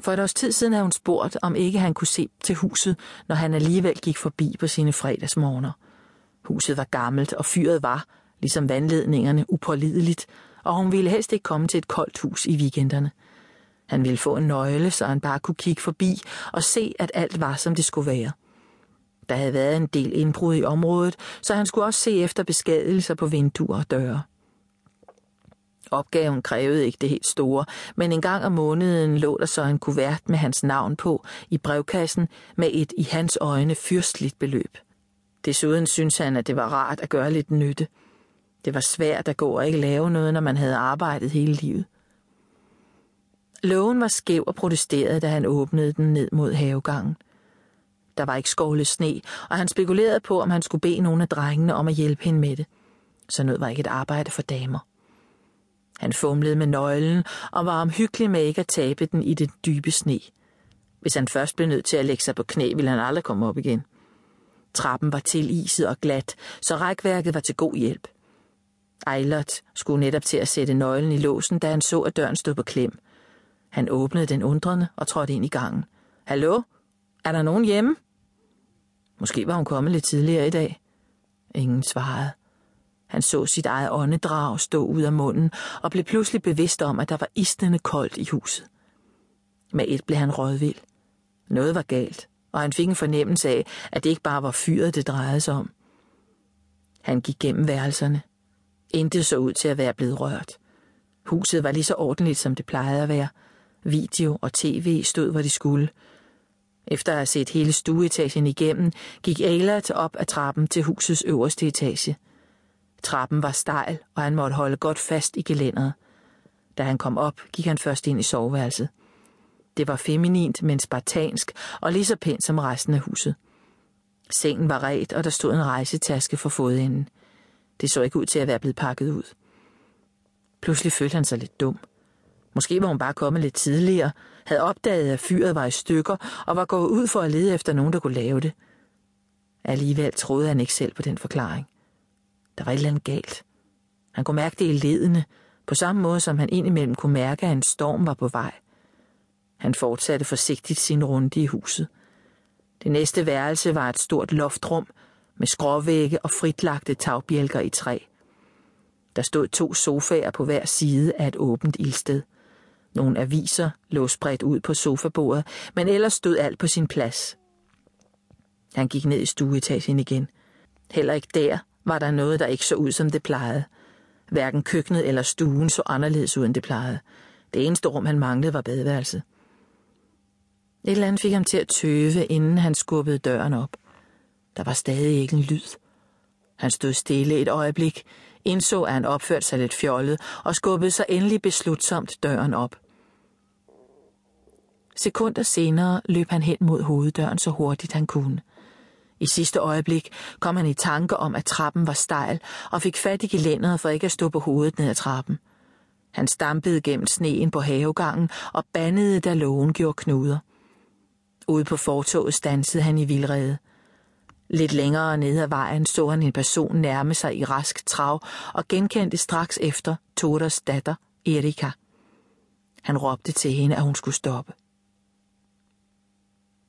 For et års tid siden havde hun spurgt, om ikke han kunne se til huset, når han alligevel gik forbi på sine fredagsmorgener. Huset var gammelt, og fyret var, ligesom vandledningerne, upålideligt, og hun ville helst ikke komme til et koldt hus i weekenderne. Han ville få en nøgle, så han bare kunne kigge forbi og se, at alt var, som det skulle være. Der havde været en del indbrud i området, så han skulle også se efter beskadigelser på vinduer og døre. Opgaven krævede ikke det helt store, men en gang om måneden lå der så en kuvert med hans navn på i brevkassen med et i hans øjne fyrstligt beløb. Desuden syntes han, at det var rart at gøre lidt nytte. Det var svært at gå og ikke lave noget, når man havde arbejdet hele livet. Lågen var skæv og protesterede, da han åbnede den ned mod havegangen. Der var ikke skovlet sne, og han spekulerede på, om han skulle bede nogle af drengene om at hjælpe hende med det. Så noget var ikke et arbejde for damer. Han fumlede med nøglen og var omhyggelig med ikke at tabe den i det dybe sne. Hvis han først blev nødt til at lægge sig på knæ, ville han aldrig komme op igen. Trappen var tiliset og glat, så rækværket var til god hjælp. Eilert skulle netop til at sætte nøglen i låsen, da han så, at døren stod på klem. Han åbnede den undrende og trådte ind i gangen. Hallo? Er der nogen hjemme? Måske var hun kommet lidt tidligere i dag. Ingen svarede. Han så sit eget åndedrag stå ud af munden og blev pludselig bevidst om, at der var isnende koldt i huset. Med et blev han rådvild. Noget var galt, og han fik en fornemmelse af, at det ikke bare var fyret, det drejede sig om. Han gik gennem værelserne. Intet så ud til at være blevet rørt. Huset var lige så ordentligt, som det plejede at være. Video og tv stod, hvor de skulle. Efter at have set hele stueetagen igennem, gik Eilert op ad trappen til husets øverste etage – Trappen var stejl, og han måtte holde godt fast i gelænderet. Da han kom op, gik han først ind i soveværelset. Det var feminint, men spartansk, og lige så pænt som resten af huset. Sengen var ret, og der stod en rejsetaske for fodenden. Det så ikke ud til at være blevet pakket ud. Pludselig følte han sig lidt dum. Måske var hun bare kommet lidt tidligere, havde opdaget, at fyret var i stykker, og var gået ud for at lede efter nogen, der kunne lave det. Alligevel troede han ikke selv på den forklaring. Der var et eller andet galt. Han kunne mærke det i ledene, på samme måde som han indimellem kunne mærke, at en storm var på vej. Han fortsatte forsigtigt sin runde i huset. Det næste værelse var et stort loftrum med skråvægge og fritlagte tagbjælker i træ. Der stod to sofaer på hver side af et åbent ildsted. Nogle aviser lå spredt ud på sofabordet, men ellers stod alt på sin plads. Han gik ned i stueetagen igen. Heller ikke der var der noget, der ikke så ud, som det plejede. Hverken køkkenet eller stuen så anderledes ud, end det plejede. Det eneste rum, han manglede, var badeværelset. Et eller andet fik ham til at tøve, inden han skubbede døren op. Der var stadig ikke en lyd. Han stod stille et øjeblik, indså, at han opførte sig lidt fjollet, og skubbede så endelig beslutsomt døren op. Sekunder senere løb han hen mod hoveddøren så hurtigt han kunne. I sidste øjeblik kom han i tanke om, at trappen var stejl, og fik fat i gelænderet for ikke at stå på hovedet ned ad trappen. Han stampede gennem sneen på havegangen og bandede, da lågen gjorde knuder. Ude på fortoget stansede han i vildrede. Lidt længere nede ad vejen så han en person nærme sig i rask trav og genkendte straks efter Toders datter, Erika. Han råbte til hende, at hun skulle stoppe.